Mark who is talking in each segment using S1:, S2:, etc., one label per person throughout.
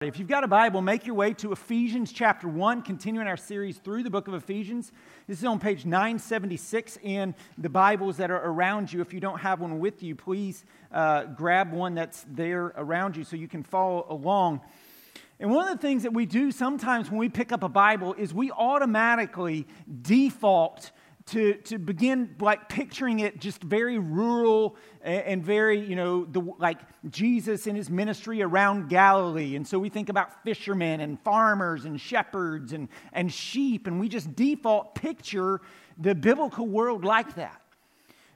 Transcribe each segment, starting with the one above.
S1: If you've got a Bible, make your way to Ephesians chapter 1, continuing our series through the book of Ephesians. This is on page 976 in the Bibles that are around you. If you don't have one with you, please uh, grab one that's there around you so you can follow along. And one of the things that we do sometimes when we pick up a Bible is we automatically default to, to begin like picturing it just very rural and, very, you know, the, like Jesus and his ministry around Galilee. And so we think about fishermen and farmers and shepherds and, and sheep, and we just default picture the biblical world like that.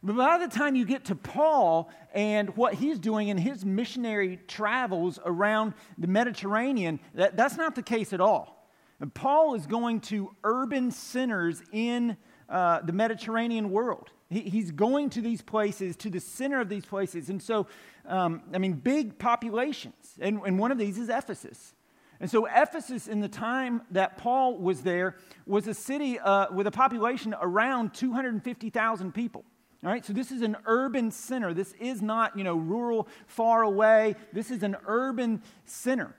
S1: But by the time you get to Paul and what he's doing in his missionary travels around the Mediterranean, that, that's not the case at all. And Paul is going to urban centers in uh, the Mediterranean world. He, he's going to these places, to the center of these places. And so, um, I mean, big populations. And, and one of these is Ephesus. And so, Ephesus, in the time that Paul was there, was a city uh, with a population around 250,000 people. All right, so this is an urban center. This is not, you know, rural, far away. This is an urban center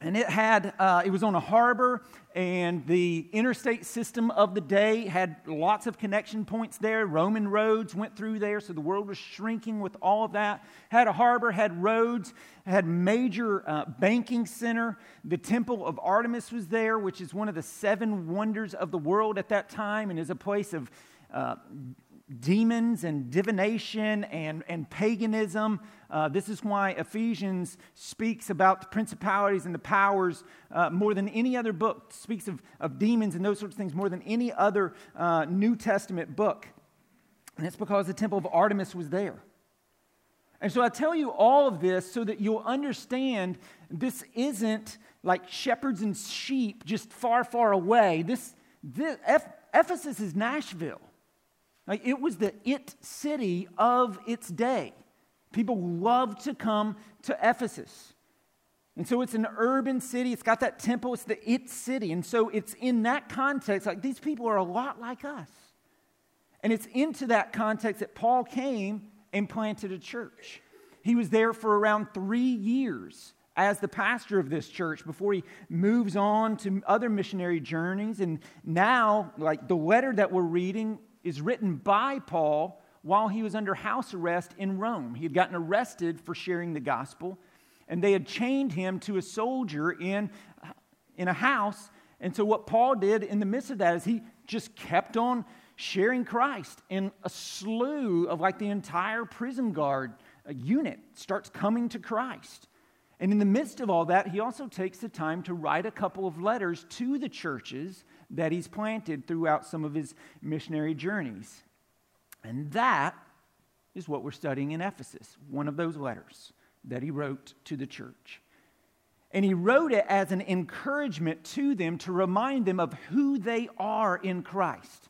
S1: and it had uh, it was on a harbor and the interstate system of the day had lots of connection points there. Roman roads went through there so the world was shrinking with all of that. Had a harbor had roads had major uh, banking center. The temple of artemis was there which is one of the seven wonders of the world at that time and is a place of uh, demons and divination and, and paganism. Uh, this is why Ephesians speaks about the principalities and the powers uh, more than any other book, speaks of, of demons and those sorts of things more than any other uh, New Testament book. And it's because the temple of Artemis was there. And so I tell you all of this so that you'll understand this isn't like shepherds and sheep just far, far away. This, this Ephesus is Nashville. Like it was the it city of its day. People love to come to Ephesus. And so it's an urban city. It's got that temple. It's the it city. And so it's in that context, like these people are a lot like us. And it's into that context that Paul came and planted a church. He was there for around three years as the pastor of this church before he moves on to other missionary journeys. And now, like the letter that we're reading is written by Paul while he was under house arrest in Rome. He had gotten arrested for sharing the gospel, and they had chained him to a soldier in, in a house. And so, what Paul did in the midst of that is he just kept on sharing Christ, and a slew of like the entire prison guard uh, unit starts coming to Christ. And in the midst of all that, he also takes the time to write a couple of letters to the churches that he's planted throughout some of his missionary journeys. And that is what we're studying in Ephesus, one of those letters that he wrote to the church. And he wrote it as an encouragement to them to remind them of who they are in Christ.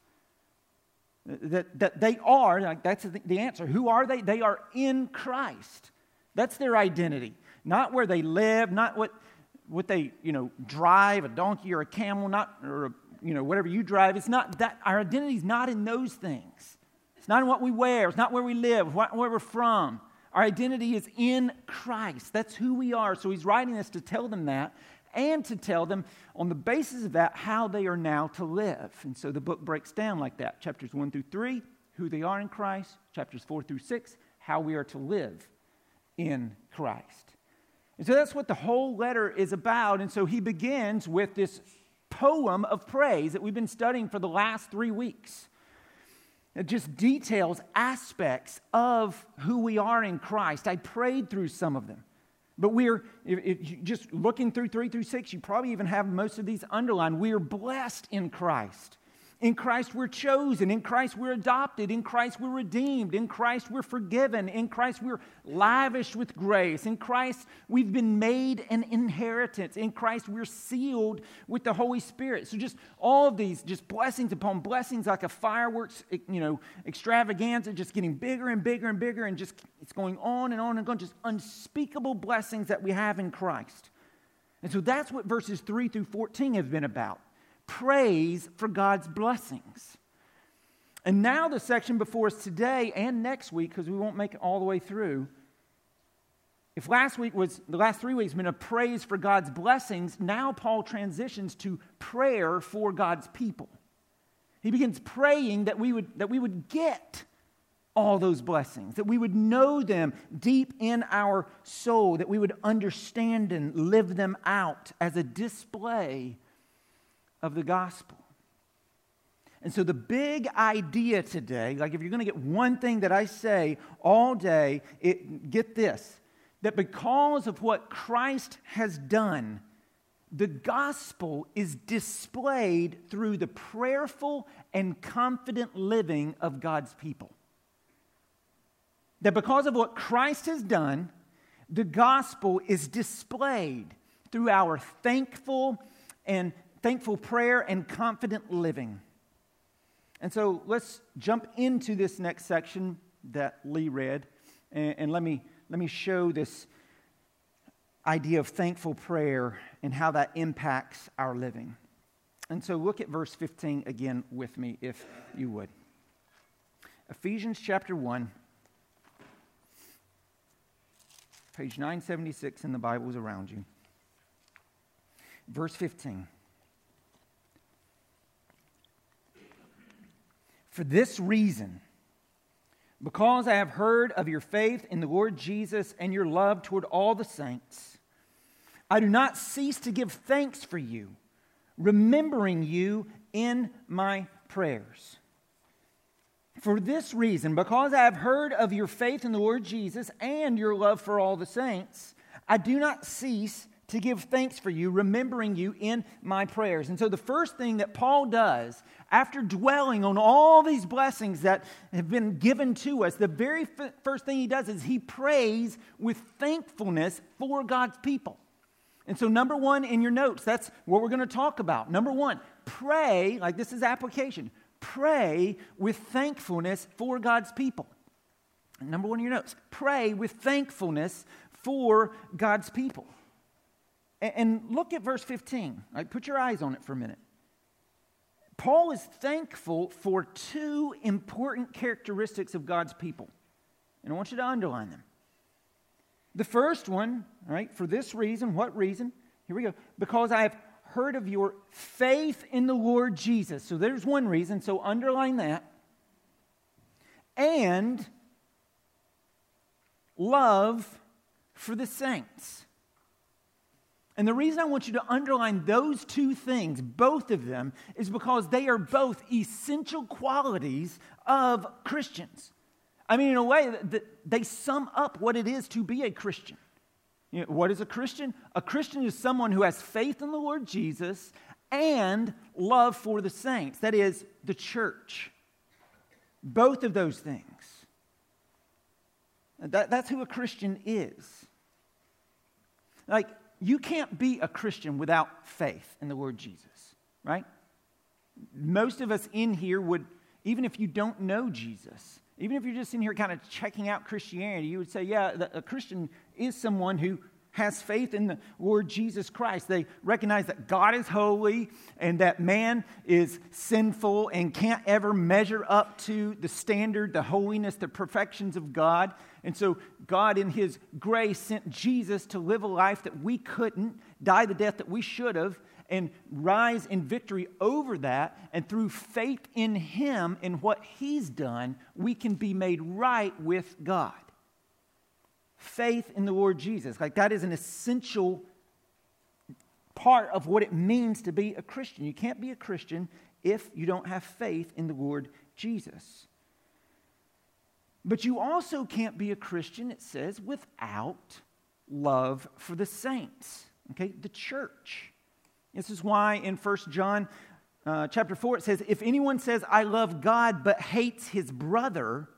S1: That, that they are, like that's the answer. Who are they? They are in Christ. That's their identity. Not where they live, not what, what they, you know, drive, a donkey or a camel, not, or you know, whatever you drive. It's not that our identity is not in those things. Not in what we wear. It's not where we live, where we're from. Our identity is in Christ. That's who we are. So he's writing this to tell them that and to tell them on the basis of that how they are now to live. And so the book breaks down like that chapters 1 through 3, who they are in Christ, chapters 4 through 6, how we are to live in Christ. And so that's what the whole letter is about. And so he begins with this poem of praise that we've been studying for the last three weeks. It just details aspects of who we are in Christ. I prayed through some of them. But we're just looking through three through six, you probably even have most of these underlined. We are blessed in Christ. In Christ, we're chosen. In Christ, we're adopted. In Christ, we're redeemed. In Christ, we're forgiven. In Christ, we're lavished with grace. In Christ, we've been made an inheritance. In Christ, we're sealed with the Holy Spirit. So, just all of these, just blessings upon blessings, like a fireworks, you know, extravaganza, just getting bigger and bigger and bigger, and just it's going on and on and on. Just unspeakable blessings that we have in Christ. And so, that's what verses 3 through 14 have been about praise for God's blessings. And now, the section before us today and next week, because we won't make it all the way through, If last week was, the last three weeks, been a praise for God's blessings, now Paul transitions to prayer for God's people. He begins praying that we would, that we would get all those blessings, that we would know them deep in our soul, that we would understand and live them out as a display of the gospel. And so, the big idea today, like if you're going to get one thing that I say all day, it, get this that because of what Christ has done, the gospel is displayed through the prayerful and confident living of God's people. That because of what Christ has done, the gospel is displayed through our thankful and thankful prayer and confident living. And so let's jump into this next section that Lee read, and, and let, me, let me show this idea of thankful prayer and how that impacts our living. And so look at verse 15 again with me, if you would. Ephesians chapter 1, page 976 in the Bibles around you. Verse 15. For this reason, because I have heard of your faith in the Lord Jesus and your love toward all the saints, I do not cease to give thanks for you, remembering you in my prayers. For this reason, because I have heard of your faith in the Lord Jesus and your love for all the saints, I do not cease to give thanks for you, remembering you in my prayers. And so, the first thing that Paul does after dwelling on all these blessings that have been given to us, the very f- first thing he does is he prays with thankfulness for God's people. And so, number one in your notes, that's what we're going to talk about. Number one, pray, like this is application, pray with thankfulness for God's people. Number one in your notes, pray with thankfulness for God's people. And look at verse 15. Right? Put your eyes on it for a minute. Paul is thankful for two important characteristics of God's people. And I want you to underline them. The first one, right, for this reason, what reason? Here we go. Because I have heard of your faith in the Lord Jesus. So there's one reason, so underline that. And love for the saints. And the reason I want you to underline those two things, both of them, is because they are both essential qualities of Christians. I mean, in a way, they sum up what it is to be a Christian. You know, what is a Christian? A Christian is someone who has faith in the Lord Jesus and love for the saints, that is, the church. Both of those things. That, that's who a Christian is. Like, you can't be a Christian without faith in the Lord Jesus, right? Most of us in here would, even if you don't know Jesus, even if you're just in here kind of checking out Christianity, you would say, yeah, a Christian is someone who has faith in the Lord Jesus Christ. They recognize that God is holy and that man is sinful and can't ever measure up to the standard, the holiness, the perfections of God. And so, God, in His grace, sent Jesus to live a life that we couldn't, die the death that we should have, and rise in victory over that. And through faith in Him and what He's done, we can be made right with God. Faith in the Lord Jesus. Like, that is an essential part of what it means to be a Christian. You can't be a Christian if you don't have faith in the Lord Jesus. But you also can't be a Christian, it says, without love for the saints, okay, the church. This is why in 1 John uh, chapter 4 it says, If anyone says, I love God, but hates his brother,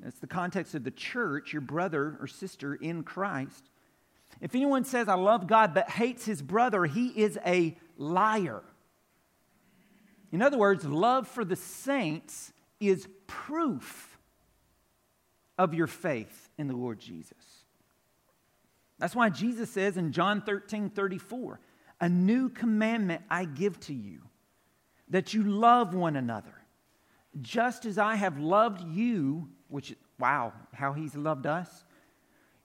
S1: that's the context of the church, your brother or sister in Christ. If anyone says, I love God, but hates his brother, he is a liar. In other words, love for the saints is proof of your faith in the Lord Jesus. That's why Jesus says in John 13 34, a new commandment I give to you, that you love one another. Just as I have loved you, which, wow, how he's loved us,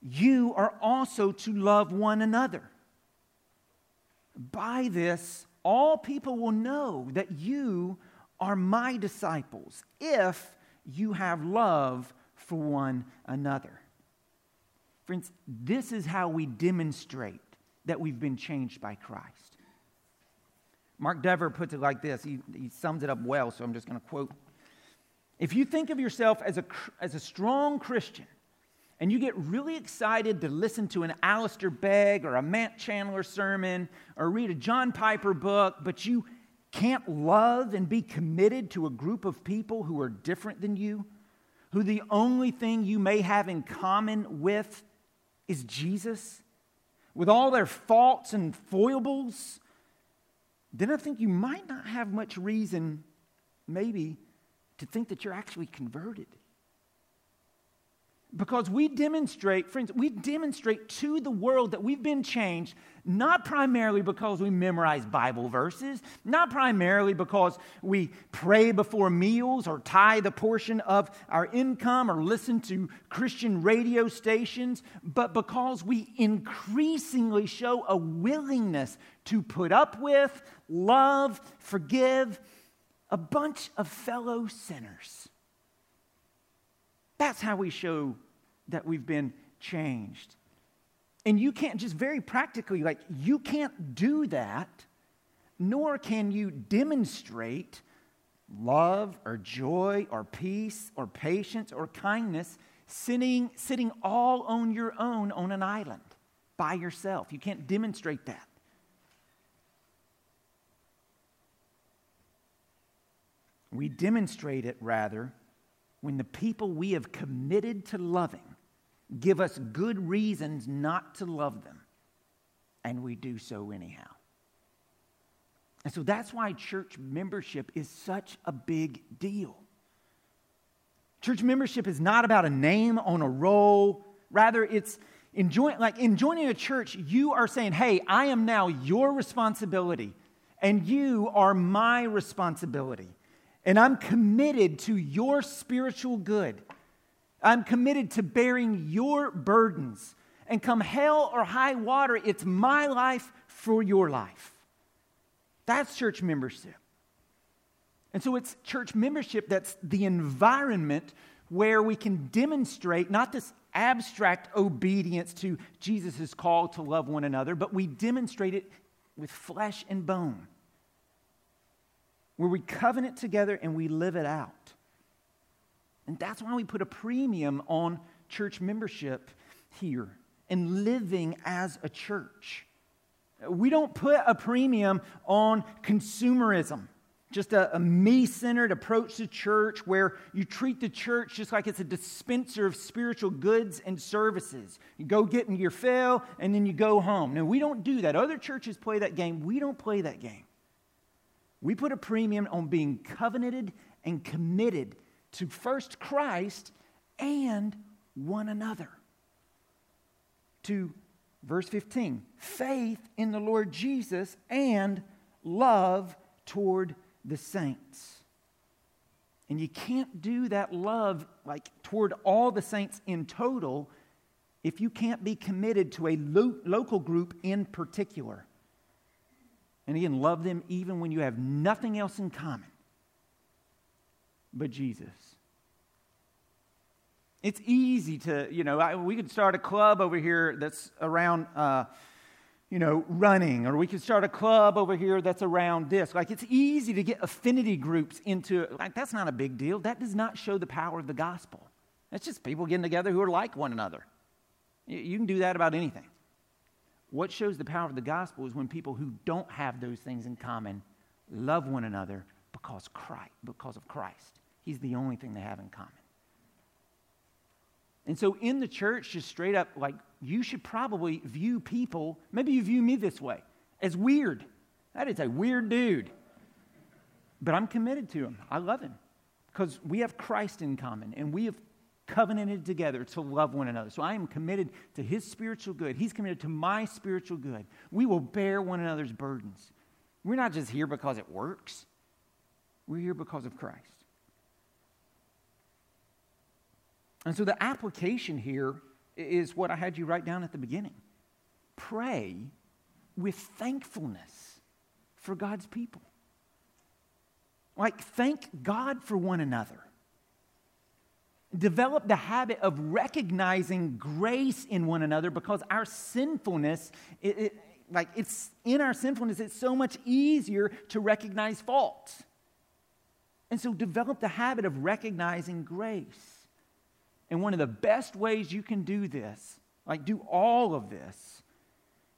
S1: you are also to love one another. By this, all people will know that you are my disciples if you have love for one another. Friends, this is how we demonstrate that we've been changed by Christ. Mark Dever puts it like this. He, he sums it up well, so I'm just going to quote. If you think of yourself as a, as a strong Christian, and you get really excited to listen to an Alistair Begg or a Matt Chandler sermon or read a John Piper book, but you can't love and be committed to a group of people who are different than you, who the only thing you may have in common with is Jesus, with all their faults and foibles, then I think you might not have much reason, maybe, to think that you're actually converted. Because we demonstrate, friends, we demonstrate to the world that we've been changed, not primarily because we memorize Bible verses, not primarily because we pray before meals or tithe a portion of our income or listen to Christian radio stations, but because we increasingly show a willingness to put up with, love, forgive a bunch of fellow sinners. That's how we show that we've been changed. And you can't just very practically, like, you can't do that, nor can you demonstrate love or joy or peace or patience or kindness sitting, sitting all on your own on an island by yourself. You can't demonstrate that. We demonstrate it rather when the people we have committed to loving give us good reasons not to love them, and we do so anyhow. And so that's why church membership is such a big deal. Church membership is not about a name on a roll. Rather, it's enjoying, like in joining a church, you are saying, hey, I am now your responsibility, and you are my responsibility. And I'm committed to your spiritual good. I'm committed to bearing your burdens. And come hell or high water, it's my life for your life. That's church membership. And so it's church membership that's the environment where we can demonstrate not this abstract obedience to Jesus' call to love one another, but we demonstrate it with flesh and bone where we covenant together and we live it out. And that's why we put a premium on church membership here and living as a church. We don't put a premium on consumerism, just a, a me centered approach to church where you treat the church just like it's a dispenser of spiritual goods and services. You go get in your fill and then you go home. No, we don't do that. Other churches play that game. We don't play that game. We put a premium on being covenanted and committed to first Christ and one another. To verse 15 faith in the Lord Jesus and love toward the saints. And you can't do that love like toward all the saints in total if you can't be committed to a lo- local group in particular. And again, love them even when you have nothing else in common but Jesus. It's easy to, you know, I, we could start a club over here that's around, uh, you know, running, or we could start a club over here that's around this. Like, it's easy to get affinity groups into, like, that's not a big deal. That does not show the power of the gospel. That's just people getting together who are like one another. You, you can do that about anything. What shows the power of the gospel is when people who don't have those things in common love one another because Christ, because of Christ. He's the only thing they have in common. And so in the church, just straight up, like, you should probably view people, maybe you view me this way, as weird. That is a weird dude. But I'm committed to him. I love him because we have Christ in common and we have covenanted together to love one another. So I am committed to his spiritual good. He's committed to my spiritual good. We will bear one another's burdens. We're not just here because it works, we're here because of Christ. And so the application here is what I had you write down at the beginning. Pray with thankfulness for God's people. Like, thank God for one another. Develop the habit of recognizing grace in one another because our sinfulness, it, it, like it's in our sinfulness, it's so much easier to recognize fault. And so develop the habit of recognizing grace. And one of the best ways you can do this, like do all of this,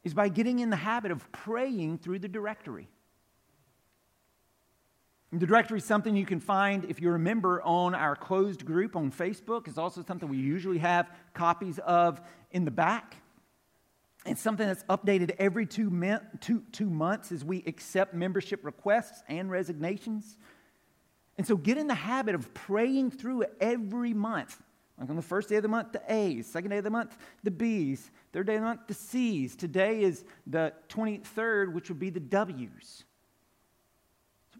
S1: is by getting in the habit of praying through the directory. The directory is something you can find if you're a member on our closed group on Facebook. It's also something we usually have copies of in the back. It's something that's updated every two, two, two months as we accept membership requests and resignations. And so get in the habit of praying through it every month. Like on the first day of the month, the A's. Second day of the month, the B's. Third day of the month, the C's. Today is the 23rd, which would be the W's.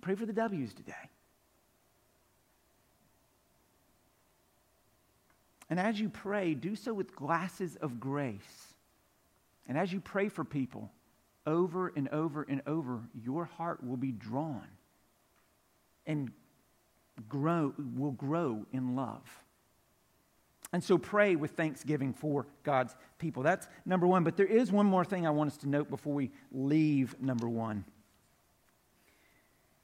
S1: Pray for the W's today. And as you pray, do so with glasses of grace. And as you pray for people over and over and over, your heart will be drawn and grow, will grow in love. And so pray with thanksgiving for God's people. That's number one. But there is one more thing I want us to note before we leave number one.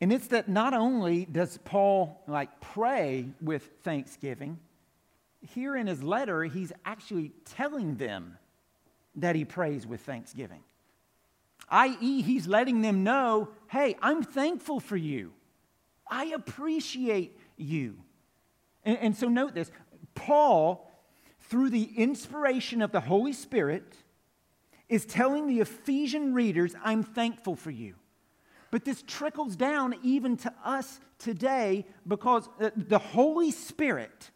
S1: And it's that not only does Paul like pray with thanksgiving, here in his letter, he's actually telling them that he prays with thanksgiving. I.e., he's letting them know hey, I'm thankful for you. I appreciate you. And, and so note this Paul, through the inspiration of the Holy Spirit, is telling the Ephesian readers, I'm thankful for you. But this trickles down even to us today because uh, the Holy Spirit,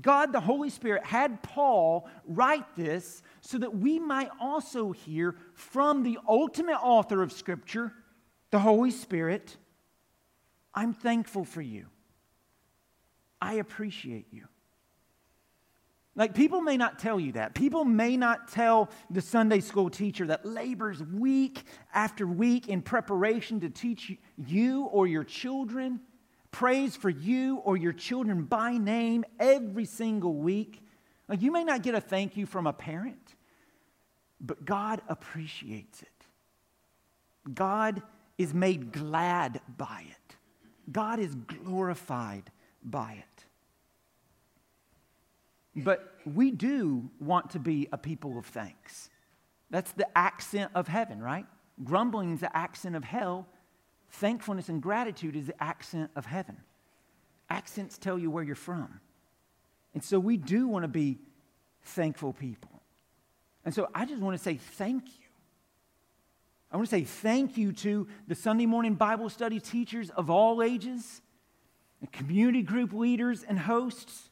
S1: God the Holy Spirit, had Paul write this so that we might also hear from the ultimate author of Scripture, the Holy Spirit, I'm thankful for you. I appreciate you. Like, people may not tell you that. People may not tell the Sunday school teacher that labors week after week in preparation to teach you or your children, prays for you or your children by name every single week. Like, you may not get a thank you from a parent, but God appreciates it. God is made glad by it, God is glorified by it. But we do want to be a people of thanks. That's the accent of heaven, right? Grumbling is the accent of hell. Thankfulness and gratitude is the accent of heaven. Accents tell you where you're from. And so we do want to be thankful people. And so I just want to say thank you. I want to say thank you to the Sunday morning Bible study teachers of all ages, community group leaders and hosts,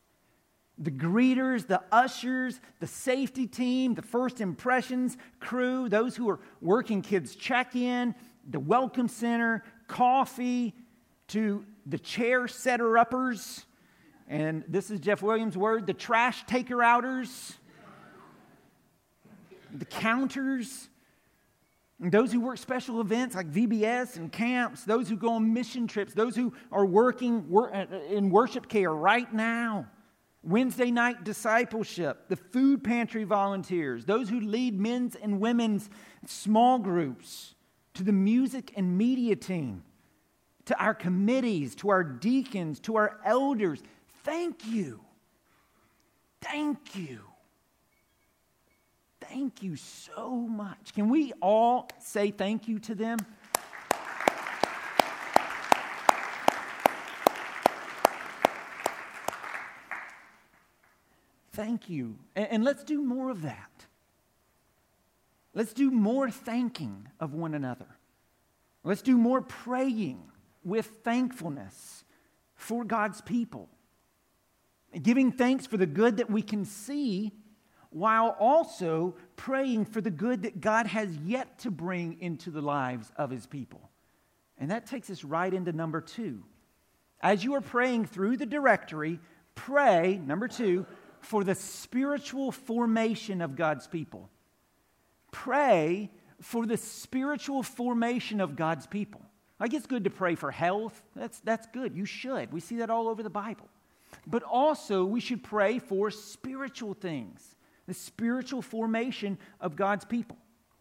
S1: the greeters, the ushers, the safety team, the first impressions crew, those who are working kids check in, the welcome center, coffee, to the chair setter uppers. And this is Jeff Williams' word the trash taker outers, the counters, and those who work special events like VBS and camps, those who go on mission trips, those who are working uh, in worship care right now Wednesday night discipleship, the food pantry volunteers, those who lead men's and women's small groups, to the music and media team, to our committees, to our deacons, to our elders. Thank you. Thank you. Thank you so much. Can we all say thank you to them? Thank you. And, and let's do more of that. Let's do more thanking of one another. Let's do more praying with thankfulness for God's people. Giving thanks for the good that we can see while also praying for the good that God has yet to bring into the lives of his people. And that takes us right into number two. As you are praying through the directory, pray, number two, for the spiritual formation of God's people. Pray for the spiritual formation of God's people. Like it's good to pray for health. That's, that's good. You should. We see that all over the Bible. But also, we should pray for spiritual things, the spiritual formation of God's people.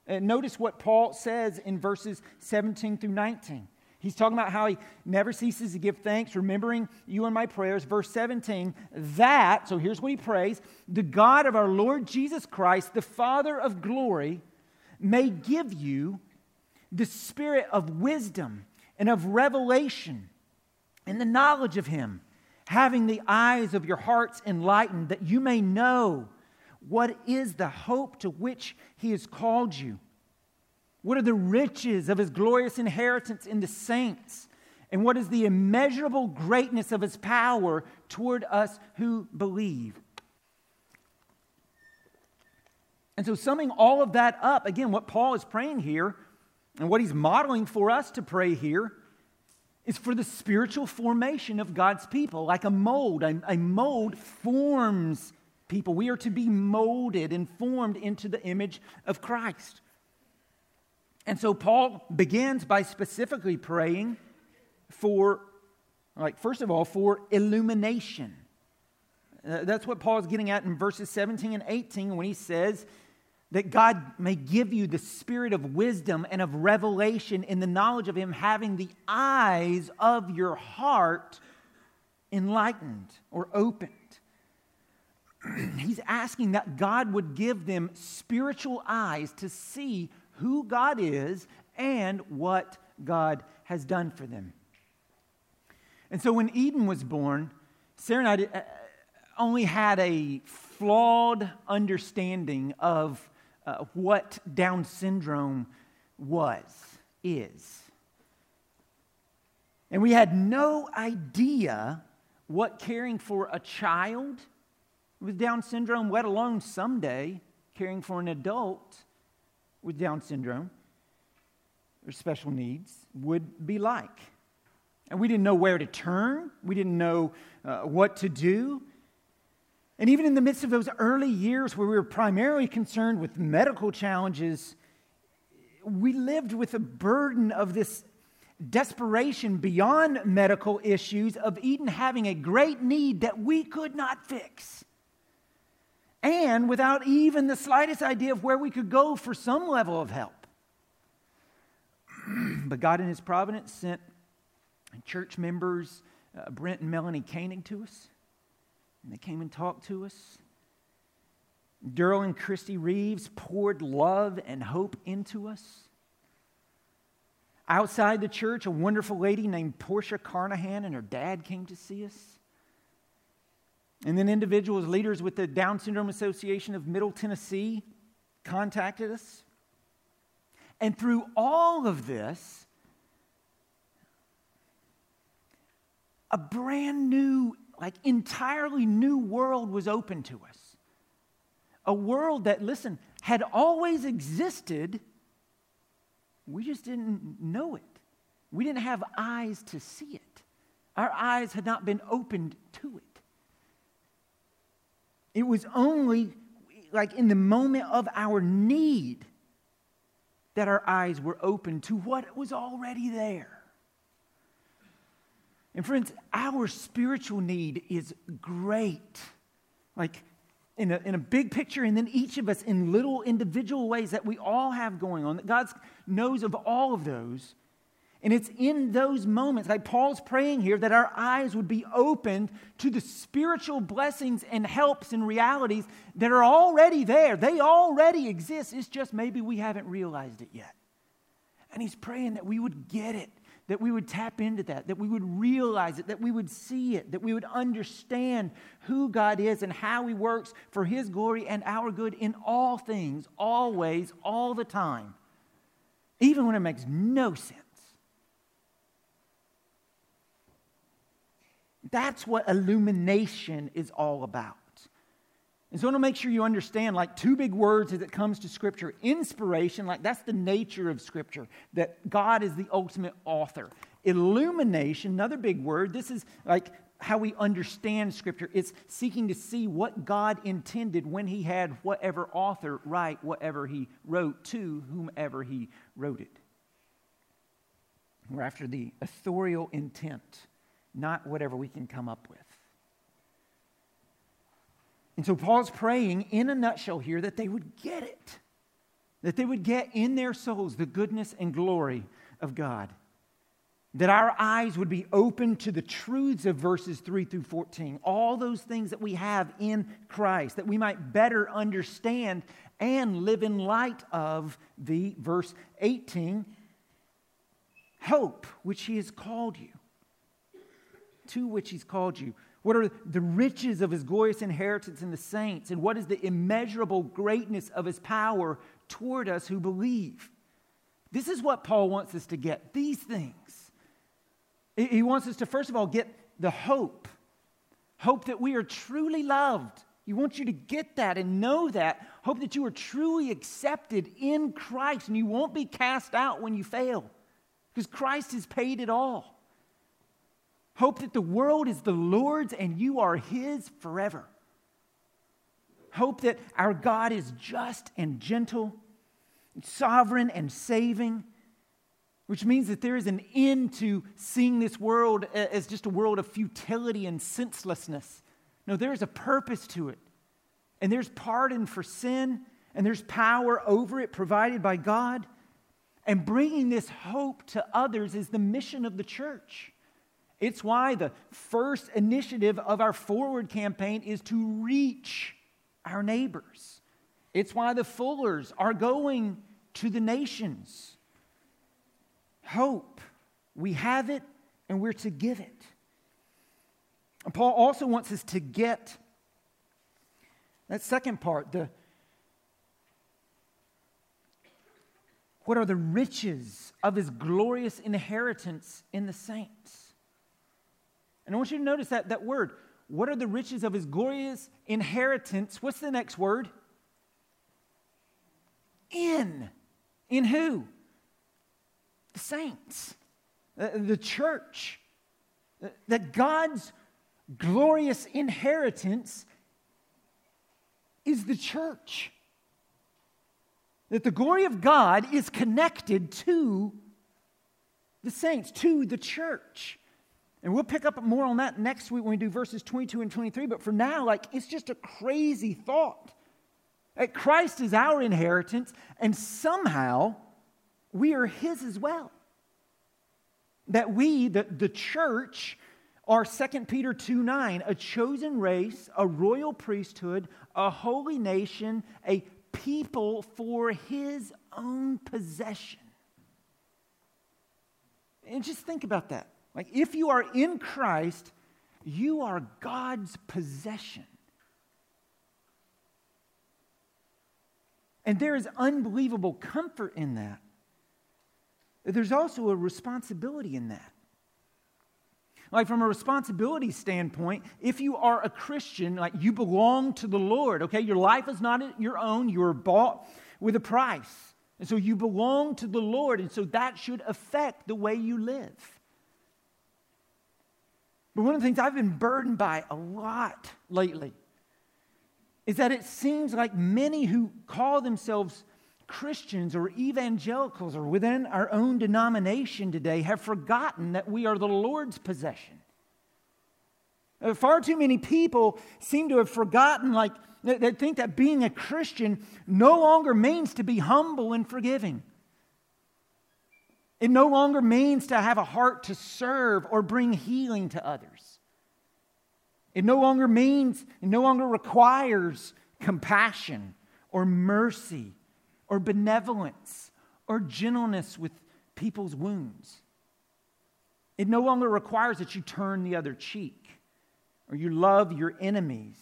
S1: And notice what Paul says in verses 17 through 19. He's talking about how he never ceases to give thanks, remembering you in my prayers. Verse 17, that, so here's what he prays the God of our Lord Jesus Christ, the Father of glory, may give you the spirit of wisdom and of revelation and the knowledge of him, having the eyes of your hearts enlightened, that you may know what is the hope to which he has called you what are the riches of his glorious inheritance in the saints? And what is the immeasurable greatness of his power toward us who believe? And so, summing all of that up, again, what Paul is praying here and what he's modeling for us to pray here is for the spiritual formation of God's people, like a mold. A, a mold forms people. We are to be molded and formed into the image of Christ. And so Paul begins by specifically praying for, like, first of all, for illumination. Uh, that's what Paul is getting at in verses 17 and 18 when he says that God may give you the spirit of wisdom and of revelation in the knowledge of Him, having the eyes of your heart enlightened or opened. He's asking that God would give them spiritual eyes to see who God is and what God has done for them. And so when Eden was born, Sarah and I uh, only had a flawed understanding of uh, what Down syndrome was, is. And we had no idea what caring for a child with Down syndrome, let alone someday caring for an adult, with Down syndrome or special needs would be like. And we didn't know where to turn, we didn't know uh, what to do. And even in the midst of those early years where we were primarily concerned with medical challenges, we lived with a burden of this desperation beyond medical issues of Eden having a great need that we could not fix and without even the slightest idea of where we could go for some level of help. but God, in His providence, sent church members, uh, Brent and Melanie Koenig, to us. And they came and talked to us. Daryl and Christy Reeves poured love and hope into us. Outside the church, a wonderful lady named Portia Carnahan and her dad came to see us. And then individuals, leaders with the Down Syndrome Association of Middle Tennessee contacted us. And through all of this, a brand new, like entirely new world was open to us. A world that, listen, had always existed, we just didn't know it. We didn't have eyes to see it. Our eyes had not been opened to it. It was only like in the moment of our need that our eyes were open to what was already there. And friends, our spiritual need is great. Like in a, in a big picture, and then each of us in little individual ways that we all have going on, that God knows of all of those. And it's in those moments, like Paul's praying here, that our eyes would be opened to the spiritual blessings and helps and realities that are already there. They already exist. It's just maybe we haven't realized it yet. And he's praying that we would get it, that we would tap into that, that we would realize it, that we would see it, that we would understand who God is and how he works for his glory and our good in all things, always, all the time, even when it makes no sense. That's what illumination is all about. And so I want to make sure you understand like two big words as it comes to Scripture. Inspiration, like that's the nature of Scripture, that God is the ultimate author. Illumination, another big word, this is like how we understand Scripture. It's seeking to see what God intended when He had whatever author write whatever He wrote to whomever He wrote it. We're after the authorial intent, not whatever we can come up with. And so Paul's praying in a nutshell here that they would get it, that they would get in their souls the goodness and glory of God that our eyes would be open to the truths of verses 3 through 14, all those things that we have in Christ, that we might better understand and live in light of the verse 18 hope which he has called you, to which he's called you. What are the riches of his glorious inheritance in the saints? And what is the immeasurable greatness of his power toward us who believe? This is what Paul wants us to get these things. He wants us to, first of all, get the hope hope that we are truly loved. He wants you to get that and know that. Hope that you are truly accepted in Christ and you won't be cast out when you fail because Christ has paid it all. Hope that the world is the Lord's and you are His forever. Hope that our God is just and gentle, sovereign and saving which means that there is an end to seeing this world as just a world of futility and senselessness. No, there is a purpose to it. And there's pardon for sin, and there's power over it provided by God. And bringing this hope to others is the mission of the church. It's why the first initiative of our Forward campaign is to reach our neighbors. It's why the Fullers are going to the nations hope. We have it and we're to give it. And Paul also wants us to get that second part, the what are the riches of his glorious inheritance in the saints? And I want you to notice that, that word. What are the riches of his glorious inheritance? What's the next word? In. In who? the saints, uh, the church, uh, that God's glorious inheritance is the church. That the glory of God is connected to the saints, to the church. And we'll pick up more on that next week when we do verses 22 and 23. But for now, like, it's just a crazy thought. That Christ is our inheritance, and somehow we are His as well. That we, the, the church, are 2 Peter 2 9, a chosen race, a royal priesthood, a holy nation, a people for His own possession. And just think about that. Like, if you are in Christ, you are God's possession. And there is unbelievable comfort in that. There's also a responsibility in that. Like, from a responsibility standpoint, if you are a Christian, like you belong to the Lord, okay? Your life is not your own, you are bought with a price. And so you belong to the Lord, and so that should affect the way you live. But one of the things I've been burdened by a lot lately is that it seems like many who call themselves Christians or evangelicals or within our own denomination today have forgotten that we are the Lord's possession. Uh, far too many people seem to have forgotten, like, they think that being a Christian no longer means to be humble and forgiving. It no longer means to have a heart to serve or bring healing to others. It no longer means, it no longer requires compassion or mercy or benevolence or gentleness with people's wounds. It no longer requires that you turn the other cheek or you love your enemies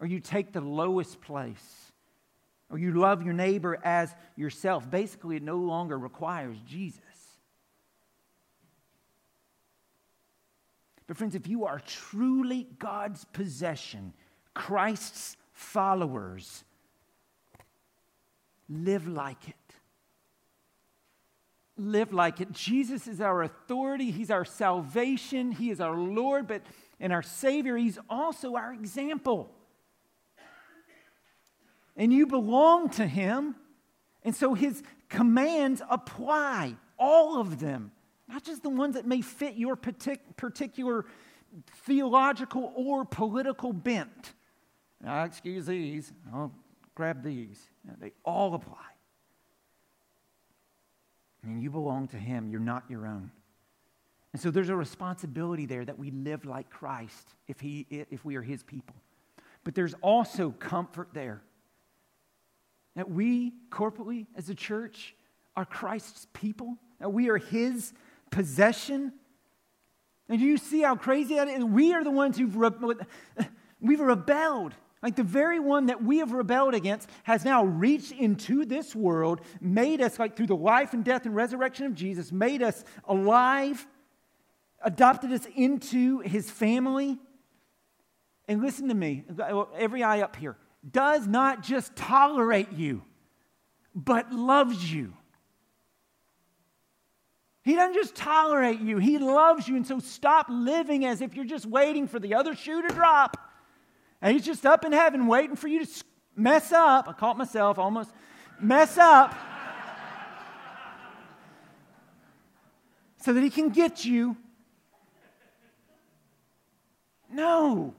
S1: or you take the lowest place or you love your neighbor as yourself. Basically, it no longer requires Jesus. But, friends, if you are truly God's possession, Christ's followers, live like it. Live like it. Jesus is our authority, He's our salvation, He is our Lord, but and our Savior, He's also our example. And you belong to Him. And so His commands apply, all of them, not just the ones that may fit your partic- particular theological or political bent. Now, excuse these, I'll grab these. They all apply. And you belong to Him, you're not your own. And so there's a responsibility there that we live like Christ if, he, if we are His people. But there's also comfort there that we, corporately, as a church, are Christ's people, that we are His possession. And do you see how crazy that is? We are the ones who've re- we've rebelled. Like the very one that we have rebelled against has now reached into this world, made us, like through the life and death and resurrection of Jesus, made us alive, adopted us into his family. And listen to me, every eye up here, does not just tolerate you, but loves you. He doesn't just tolerate you, He loves you. And so stop living as if you're just waiting for the other shoe to drop. And He's just up in heaven waiting for you to mess up. I caught myself almost mess up so that He can get you no.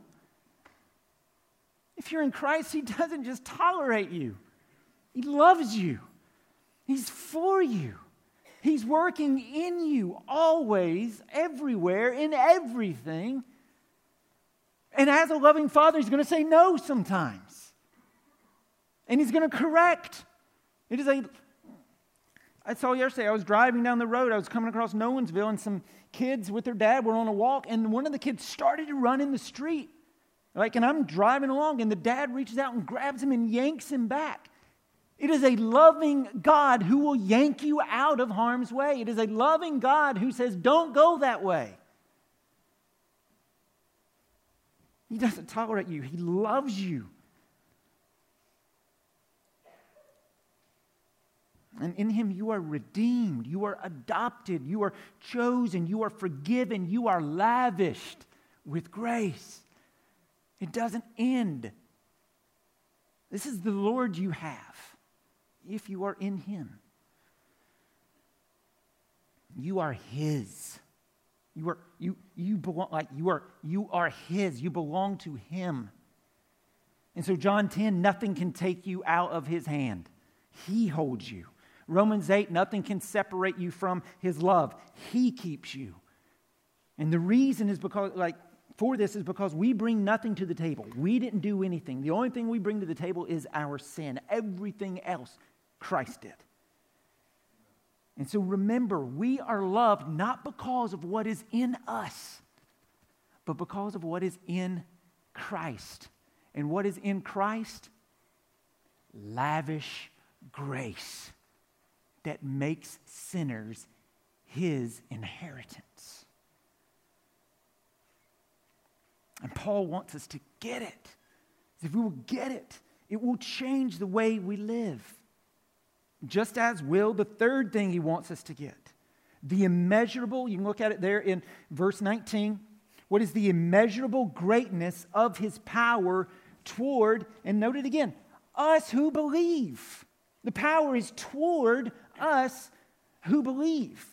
S1: If you're in Christ, He doesn't just tolerate you, He loves you, He's for you. He's working in you always, everywhere, in everything. And as a loving father, He's going to say no sometimes. And He's going to correct. It is a I saw yesterday, I was driving down the road, I was coming across Nolensville, and some kids with their dad were on a walk, and one of the kids started to run in the street. Like, and I'm driving along, and the dad reaches out and grabs him and yanks him back. It is a loving God who will yank you out of harm's way. It is a loving God who says, Don't go that way. He doesn't tolerate you, He loves you. And in him, you are redeemed, you are adopted, you are chosen, you are forgiven, you are lavished with grace. It doesn't end. This is the Lord you have if you are in him. You are his. You are you you belong like you are you are his. You belong to him. And so John 10, nothing can take you out of his hand. He holds you. Romans 8, nothing can separate you from his love. He keeps you. And the reason is because, like, for this is because we bring nothing to the table. We didn't do anything. The only thing we bring to the table is our sin. Everything else, Christ did. And so remember, we are loved not because of what is in us, but because of what is in Christ. And what is in Christ? Lavish grace that makes sinners his inheritance. And Paul wants us to get it. If we will get it, it will change the way we live. Just as will the third thing he wants us to get the immeasurable, you can look at it there in verse 19. What is the immeasurable greatness of his power toward, and note it again, us who believe? The power is toward us who believe.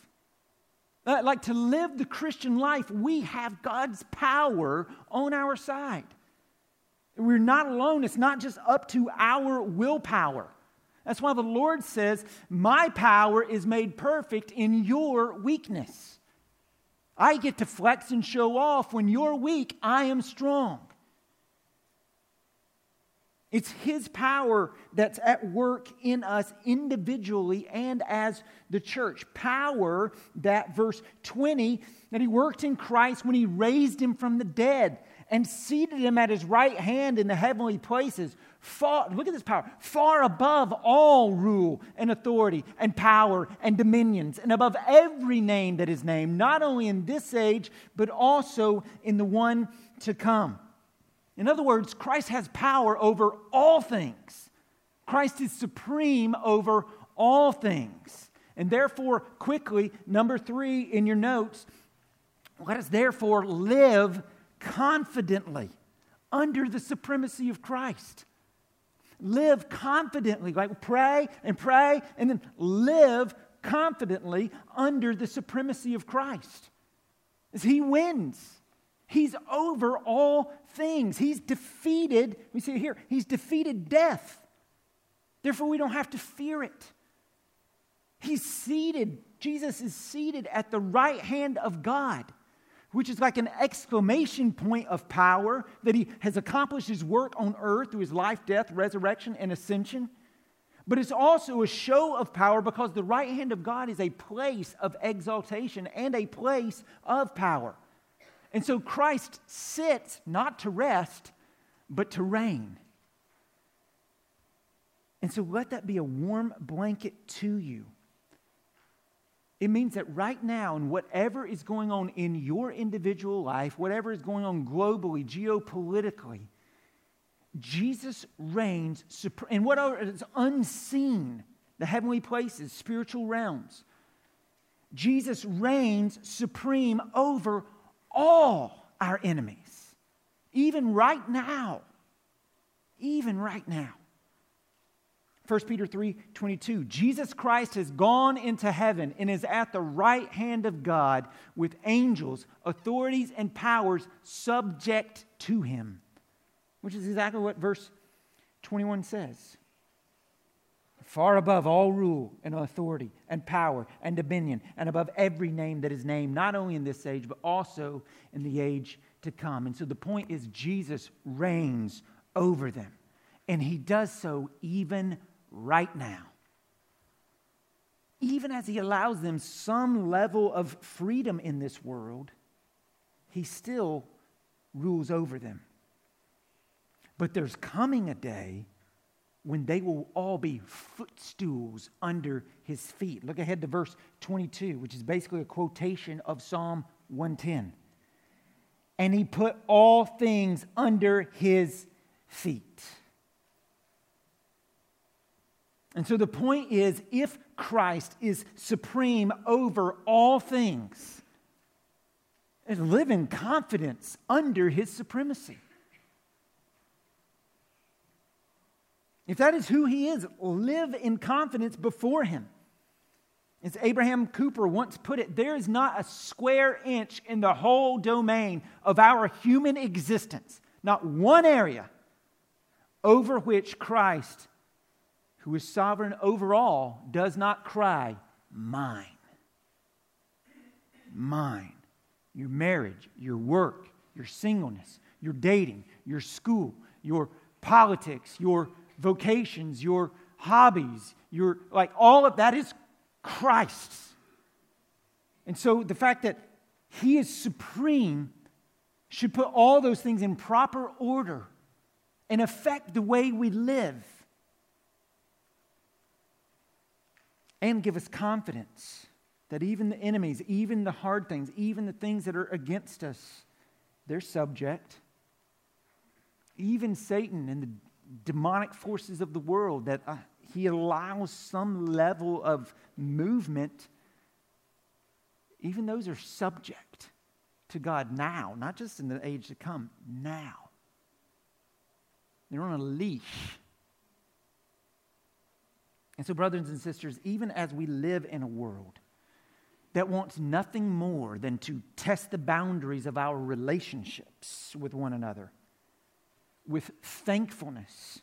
S1: Uh, like to live the Christian life, we have God's power on our side. We're not alone. It's not just up to our willpower. That's why the Lord says, My power is made perfect in your weakness. I get to flex and show off. When you're weak, I am strong. It's His power that's at work in us individually and as the church. Power that, verse 20, that He worked in Christ when He raised Him from the dead and seated Him at His right hand in the heavenly places. Far, look at this power, far above all rule and authority and power and dominions, and above every name that is named, not only in this age, but also in the one to come. In other words, Christ has power over all things. Christ is supreme over all things. And therefore, quickly, number three in your notes, let us therefore live confidently under the supremacy of Christ. Live confidently, like pray and pray, and then live confidently under the supremacy of Christ. As He wins, He's over all things. He's defeated, we see it here, He's defeated death. Therefore, we don't have to fear it. He's seated, Jesus is seated at the right hand of God which is like an exclamation point of power that he has accomplished his work on earth through his life, death, resurrection, and ascension. But it's also a show of power because the right hand of God is a place of exaltation and a place of power. And so Christ sits not to rest, but to reign. And so let that be a warm blanket to you it means that right now, in whatever is going on in your individual life, whatever is going on globally, geopolitically, Jesus reigns supreme. In what is unseen, the heavenly places, spiritual realms, Jesus reigns supreme over all our enemies, even right now. Even right now. 1 Peter 3 22. Jesus Christ has gone into heaven and is at the right hand of God with angels, authorities, and powers subject to him, which is exactly what verse 21 says. Far above all rule and authority and power and dominion, and above every name that is named, not only in this age, but also in the age to come. And so the point is, Jesus reigns over them. And he does so even right now. Even as he allows them some level of freedom in this world, he still rules over them. But there's coming a day when they will all be footstools under his feet. Look ahead to verse 22, which is basically a quotation of Psalm 110. And he put all things under his feet. And so the point is if Christ is supreme over all things, and live in confidence under his supremacy. If that is who he is, live in confidence before him. As Abraham Kuyper once put it, there is not a square inch in the whole domain of our human existence, not one area over which Christ who is sovereign over all, does not cry, Mine. Mine. Your marriage, your work, your singleness, your dating, your school, your politics, your vocations, your hobbies, your like all of that is Christ's. And so the fact that he is supreme should put all those things in proper order and affect the way we live. And give us confidence that even the enemies, even the hard things, even the things that are against us, they're subject. Even Satan and the demonic forces of the world, that uh, he allows some level of movement, even those are subject to God now, not just in the age to come, now. They're on a leash and so, brothers and sisters, even as we live in a world that wants nothing more than to test the boundaries of our relationships with one another, with thankfulness,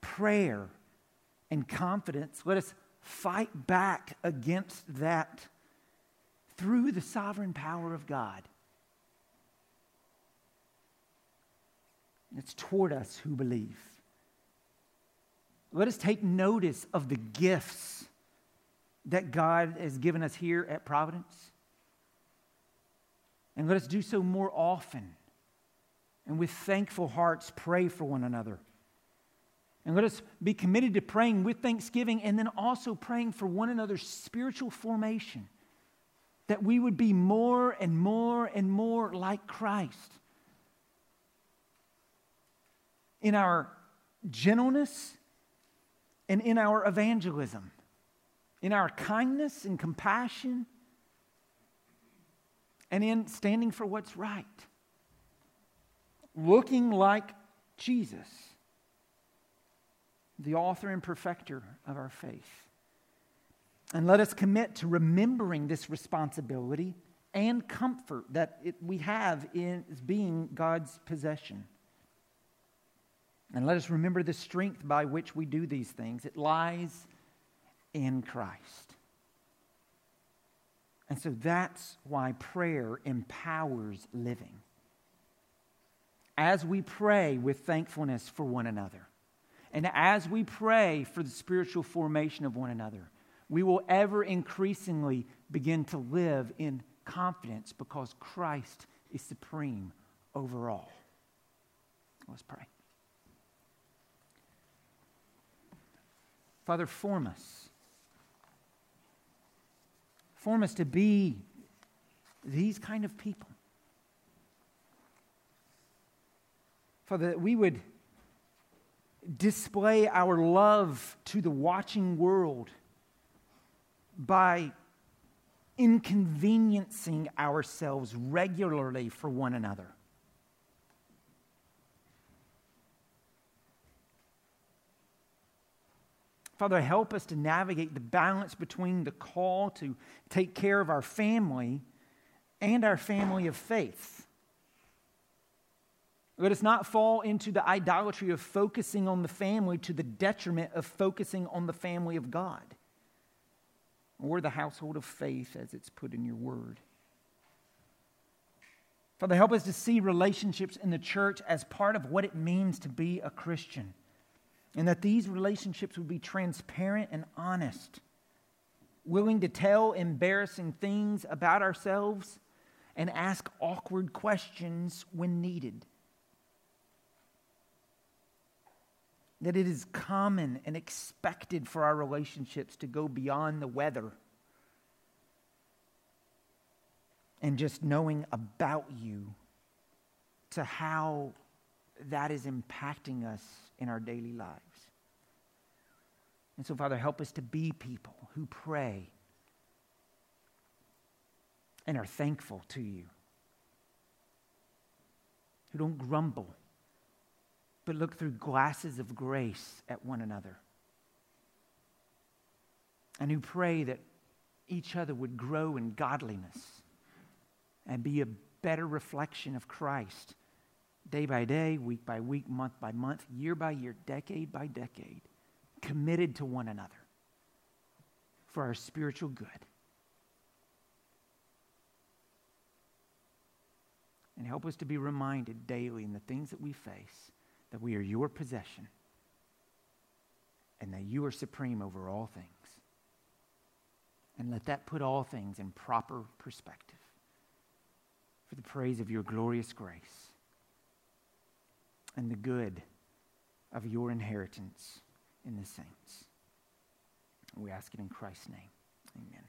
S1: prayer, and confidence, let us fight back against that through the sovereign power of God. It's toward us who believe. Let us take notice of the gifts that God has given us here at Providence. And let us do so more often. And with thankful hearts, pray for one another. And let us be committed to praying with thanksgiving and then also praying for one another's spiritual formation. That we would be more and more and more like Christ. In our gentleness and in our evangelism, in our kindness and compassion, and in standing for what's right. looking like Jesus, the author and perfecter of our faith. And let us commit to remembering this responsibility and comfort that it, we have in being God's possession. And let us remember the strength by which we do these things. It lies in Christ. And so that's why prayer empowers living. As we pray with thankfulness for one another, and as we pray for the spiritual formation of one another, we will ever increasingly begin to live in confidence because Christ is supreme over all. Let's pray. Father, form us. Form us to be these kind of people. Father, that we would display our love to the watching world by inconveniencing ourselves regularly for one another. Father, help us to navigate the balance between the call to take care of our family and our family of faith. Let us not fall into the idolatry of focusing on the family to the detriment of focusing on the family of God or the household of faith as it's put in your word. Father, help us to see relationships in the church as part of what it means to be a Christian, and that these relationships would be transparent and honest, willing to tell embarrassing things about ourselves and ask awkward questions when needed. that it is common and expected for our relationships to go beyond the weather and just knowing about you to how that is impacting us in our daily lives. And so, Father, help us to be people who pray and are thankful to you, who don't grumble but look through glasses of grace at one another. And who pray that each other would grow in godliness and be a better reflection of Christ day by day, week by week, month by month, year by year, decade by decade, committed to one another for our spiritual good. And help us to be reminded daily in the things that we face that we are your possession and that you are supreme over all things. And let that put all things in proper perspective for the praise of your glorious grace and the good of your inheritance in the saints. We ask it in Christ's name. Amen.